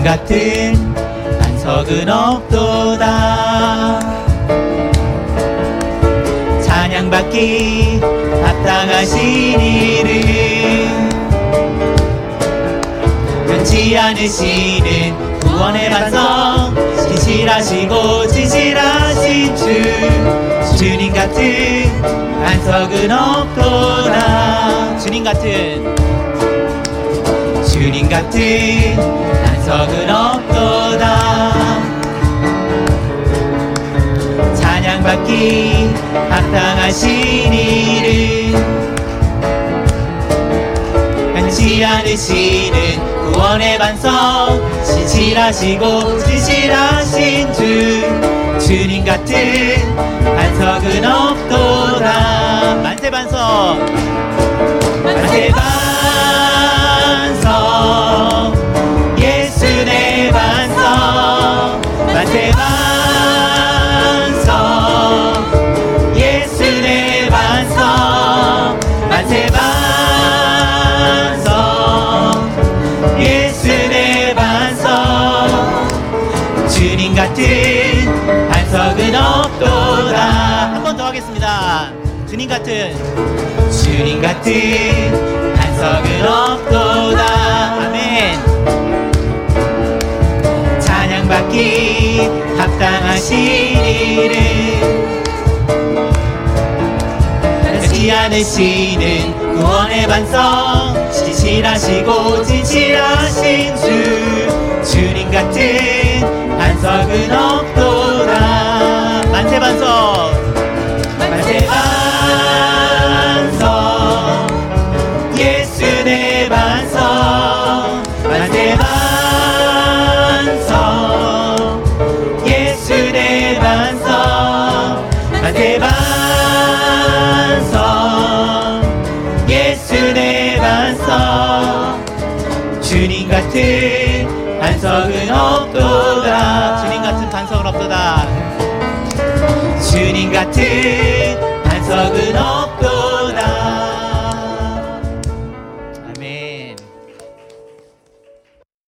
주님 같은 반석은 없도다. 찬양받기 합당하신 이름. 변치 않으시는 구원의 반석. 진실하시고 진실하신 주. 주님 같은 반석은 없도다. 주님 같은 주님 같은 반석은 없도다. 찬양받기 합당하신 이름 변치 않으시는 구원의 반석. 진실하시고 진실하신 주 주님 같은 반석은 없도다. 만세 반석. 만세 반석 만세 반석 예수 내 반석. 만세 반석 예수 내 반석. 주님 같은 반석은 없도다. 한 번 더 하겠습니다. 주님 같은 주님 같은 반석은 없도다 이름 변치 않으시는 구원의 반석 진실하시고 진실하신 주 주님 같은 반석은 없도다 만세 반석 예수 내 반석 주님 같은 반석은 없도다. 주님 같은 반석은 없도다. 주님 같은 반석은 없도다